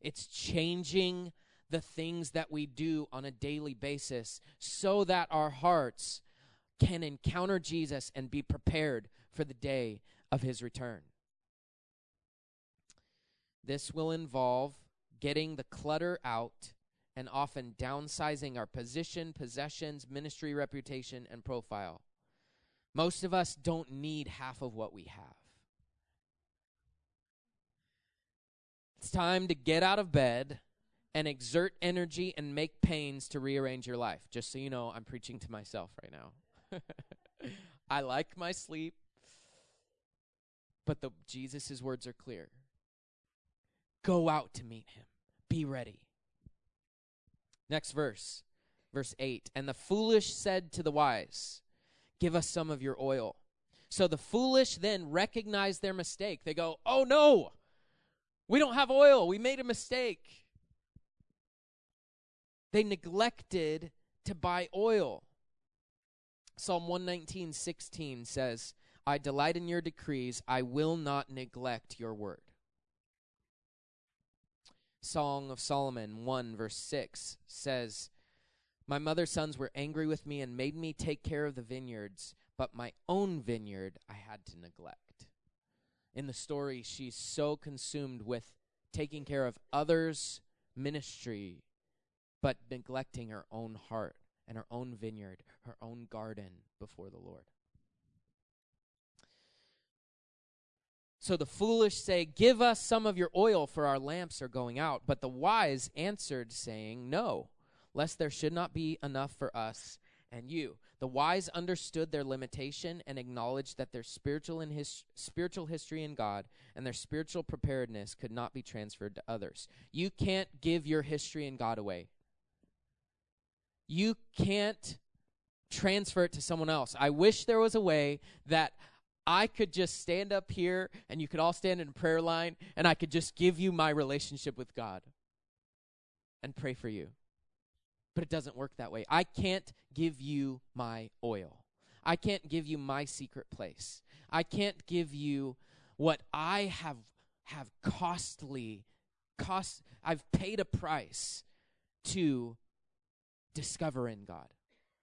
It's changing the things that we do on a daily basis so that our hearts can encounter Jesus and be prepared for the day of his return. This will involve getting the clutter out and often downsizing our position, possessions, ministry reputation, and profile. Most of us don't need half of what we have. It's time to get out of bed and exert energy and make pains to rearrange your life. Just so you know, I'm preaching to myself right now. I like my sleep, but the Jesus' words are clear. Go out to meet him. Be ready. Next verse, verse 8. And the foolish said to the wise, Give us some of your oil. So the foolish then recognize their mistake. They go, Oh no, We don't have oil. We made a mistake. They neglected to buy oil. Psalm 119:16 says, "I delight in your decrees; I will not neglect your word." Song of Solomon 1 verse 6 says, "My mother's sons were angry with me and made me take care of the vineyards, but my own vineyard I had to neglect." In the story, she's so consumed with taking care of others' ministry, but neglecting her own heart and her own vineyard, her own garden before the Lord. So the foolish say, Give us some of your oil, for our lamps are going out. But the wise answered, saying, No, lest there should not be enough for us and you. The wise understood their limitation and acknowledged that their spiritual and his, spiritual history in God and their spiritual preparedness could not be transferred to others. You can't give your history in God away. You can't transfer it to someone else. I wish there was a way that I could just stand up here and you could all stand in a prayer line and I could just give you my relationship with God and pray for you. But it doesn't work that way. I can't give you my oil. I can't give you my secret place. I can't give you what I have have costly cost I've paid a price to discover in God.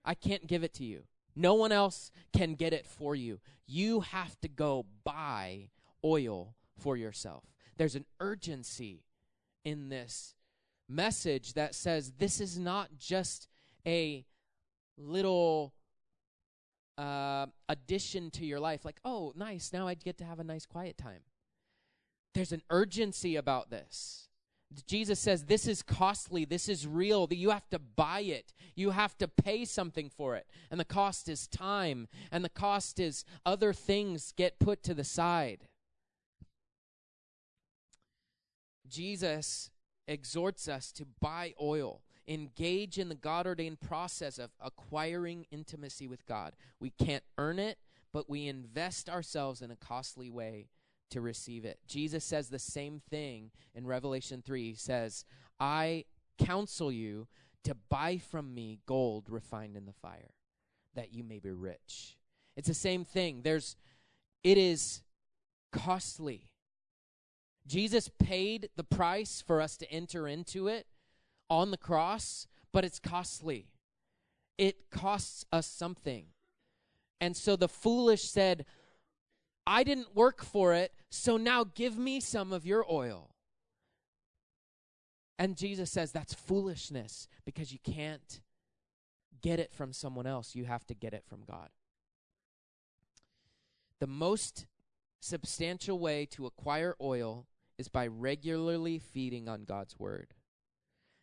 I can't give it to you. No one else can get it for you. You have to go buy oil for yourself. There's an urgency in this message that says this is not just a little uh, addition to your life, like, oh, nice, now I get to have a nice quiet time. There's an urgency about this. Jesus says this is costly, this is real, that you have to buy it. You have to pay something for it. And the cost is time, and the cost is other things get put to the side. Jesus exhorts us to buy oil, engage in the God ordained process of acquiring intimacy with God. We can't earn it, but we invest ourselves in a costly way to receive it. Jesus says the same thing in Revelation 3. He says, I counsel you to buy from me gold refined in the fire, that you may be rich. It's the same thing. There's it is costly. Jesus paid the price for us to enter into it on the cross, but it's costly. It costs us something. And so the foolish said, I didn't work for it, so now give me some of your oil. And Jesus says that's foolishness because you can't get it from someone else. You have to get it from God. The most substantial way to acquire oil is by regularly feeding on God's word.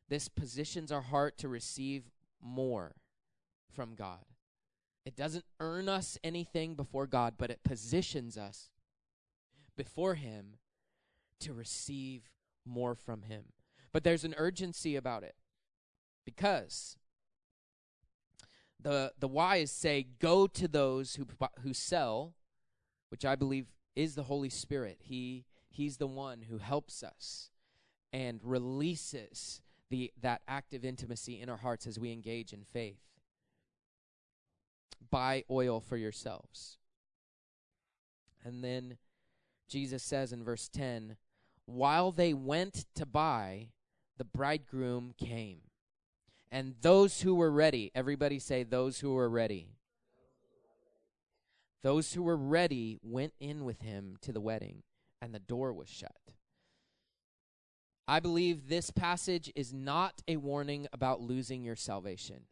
This positions our heart to receive more from God. It doesn't earn us anything before God, but it positions us before Him to receive more from Him. But there's an urgency about it because the the wise say, "Go to those who who sell," which I believe is the Holy Spirit. He he's the one who helps us and releases the that active intimacy in our hearts as we engage in faith buy oil for yourselves. And then Jesus says in verse 10 while they went to buy, the bridegroom came. And those who were ready, everybody say, those who were ready. Those who were ready went in with him to the wedding, and the door was shut. I believe this passage is not a warning about losing your salvation.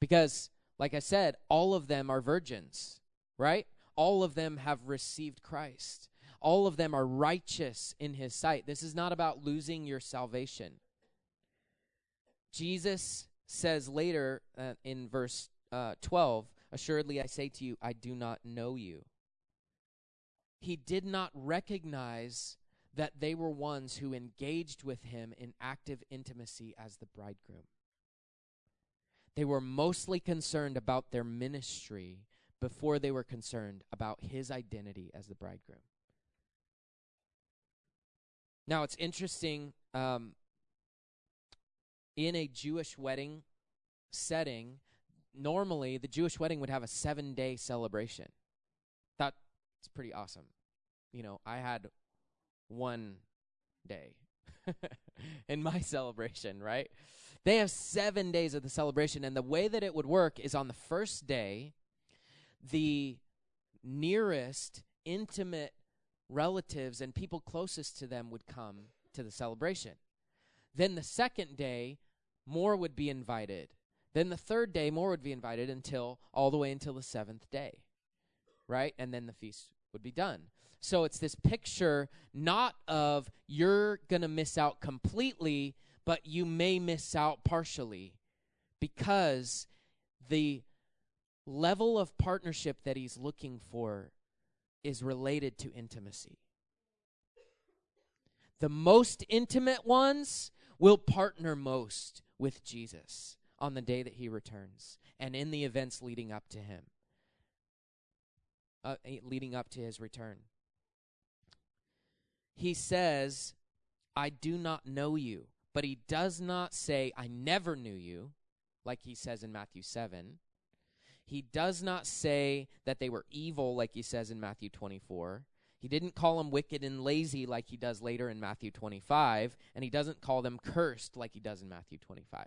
Because like I said, all of them are virgins, right? All of them have received Christ. All of them are righteous in his sight. This is not about losing your salvation. Jesus says later uh, in verse uh, 12, Assuredly I say to you, I do not know you. He did not recognize that they were ones who engaged with him in active intimacy as the bridegroom. They were mostly concerned about their ministry before they were concerned about his identity as the bridegroom. Now it's interesting. Um, in a Jewish wedding setting, normally the Jewish wedding would have a seven day celebration. That's pretty awesome. You know, I had one day in my celebration, right? They have seven days of the celebration, and the way that it would work is on the first day, the nearest intimate relatives and people closest to them would come to the celebration. Then the second day, more would be invited. Then the third day, more would be invited until all the way until the seventh day, right? And then the feast would be done. So it's this picture not of you're going to miss out completely, but you may miss out partially because the level of partnership that he's looking for is related to intimacy. The most intimate ones will partner most with Jesus on the day that he returns and in the events leading up to him, uh, eh, leading up to his return. He says, I do not know you, but he does not say, I never knew you, like he says in Matthew 7. He does not say that they were evil, like he says in Matthew 24. He didn't call them wicked and lazy like he does later in Matthew 25, and he doesn't call them cursed like he does in Matthew 25.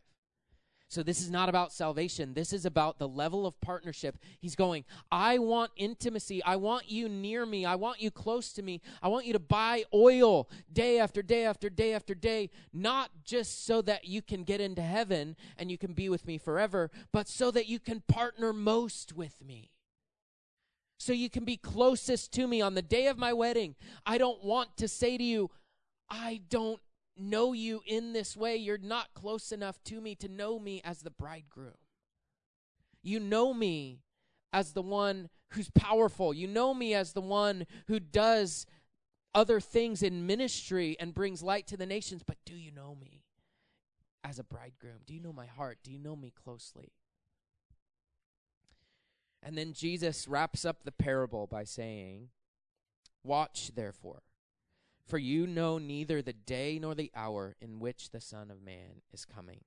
So this is not about salvation. This is about the level of partnership. He's going, I want intimacy. I want you near me. I want you close to me. I want you to buy oil day after day after day after day, not just so that you can get into heaven and you can be with me forever, but so that you can partner most with me so you can be closest to me on the day of my wedding. I don't want to say to you, I don't know you in this way. You're not close enough to me to know me as the bridegroom. You know me as the one who's powerful. You know me as the one who does other things in ministry and brings light to the nations. But do you know me as a bridegroom? Do you know my heart? Do you know me closely? And then Jesus wraps up the parable by saying, Watch therefore, for you know neither the day nor the hour in which the Son of Man is coming.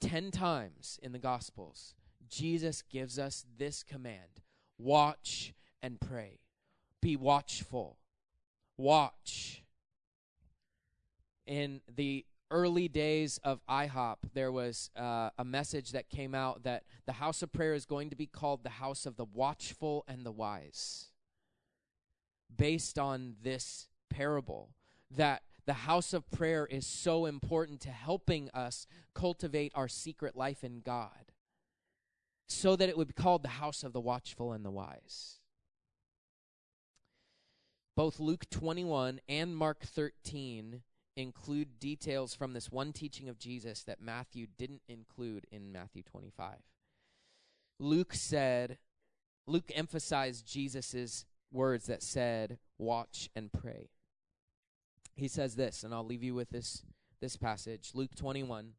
Ten times in the Gospels, Jesus gives us this command watch and pray. Be watchful. Watch. In the early days of IHOP, there was uh, a message that came out that the house of prayer is going to be called the house of the watchful and the wise, based on this parable that the house of prayer is so important to helping us cultivate our secret life in God, so that it would be called the house of the watchful and the wise. Both Luke 21 and Mark 13 include details from this one teaching of Jesus that Matthew didn't include in Matthew 25. Luke said, Luke emphasized Jesus' words that said, watch and pray. He says this, and I'll leave you with this, this passage Luke 21.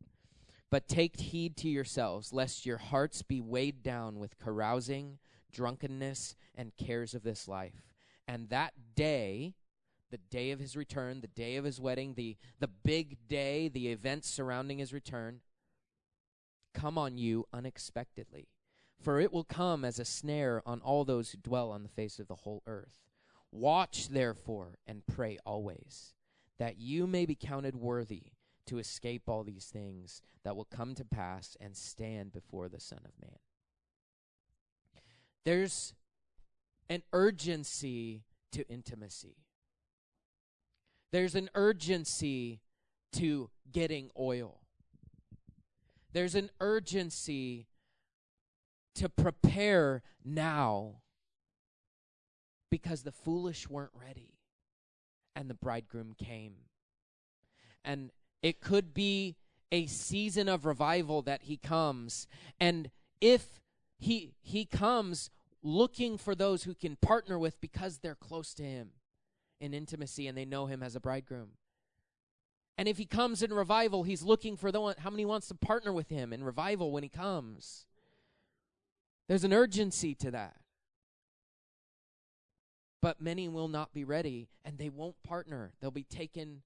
But take heed to yourselves, lest your hearts be weighed down with carousing, drunkenness, and cares of this life. And that day, the day of his return, the day of his wedding, the, the big day, the events surrounding his return, come on you unexpectedly. For it will come as a snare on all those who dwell on the face of the whole earth. Watch therefore and pray always, that you may be counted worthy to escape all these things that will come to pass and stand before the Son of Man. There's an urgency to intimacy. There's an urgency to getting oil. There's an urgency to prepare now because the foolish weren't ready and the bridegroom came. And it could be a season of revival that he comes. And if he he comes looking for those who can partner with because they're close to him in intimacy and they know him as a bridegroom. And if he comes in revival, he's looking for the one how many wants to partner with him in revival when he comes. There's an urgency to that. but many will not be ready and they won't partner. They'll be taken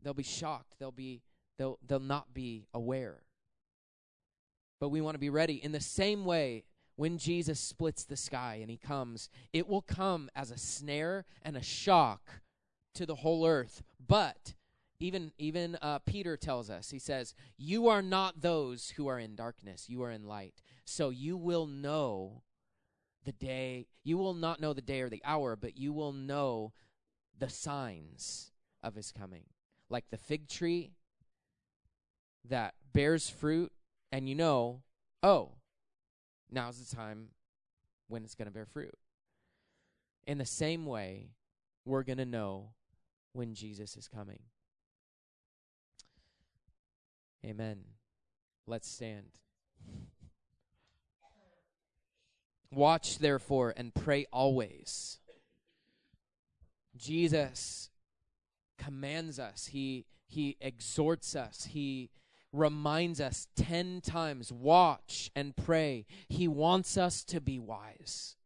they'll be shocked. They'll be they'll they'll not be aware. But we want to be ready in the same way when Jesus splits the sky and he comes, it will come as a snare and a shock to the whole earth. But even even uh, Peter tells us, he says, "You are not those who are in darkness; you are in light. So you will know the day. You will not know the day or the hour, but you will know the signs of his coming, like the fig tree that bears fruit, and you know, oh, now's the time when it's going to bear fruit. In the same way, we're going to know when Jesus is coming. Amen. Let's stand. Watch, therefore, and pray always. Jesus commands us, He, he exhorts us, He reminds us 10 times watch and pray. He wants us to be wise.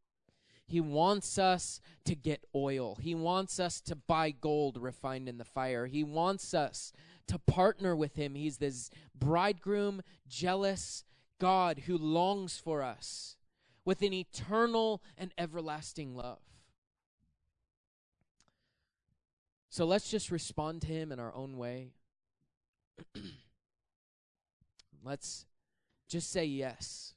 He wants us to get oil. He wants us to buy gold refined in the fire. He wants us to partner with Him. He's this bridegroom, jealous God who longs for us with an eternal and everlasting love. So let's just respond to Him in our own way. Let's just say yes.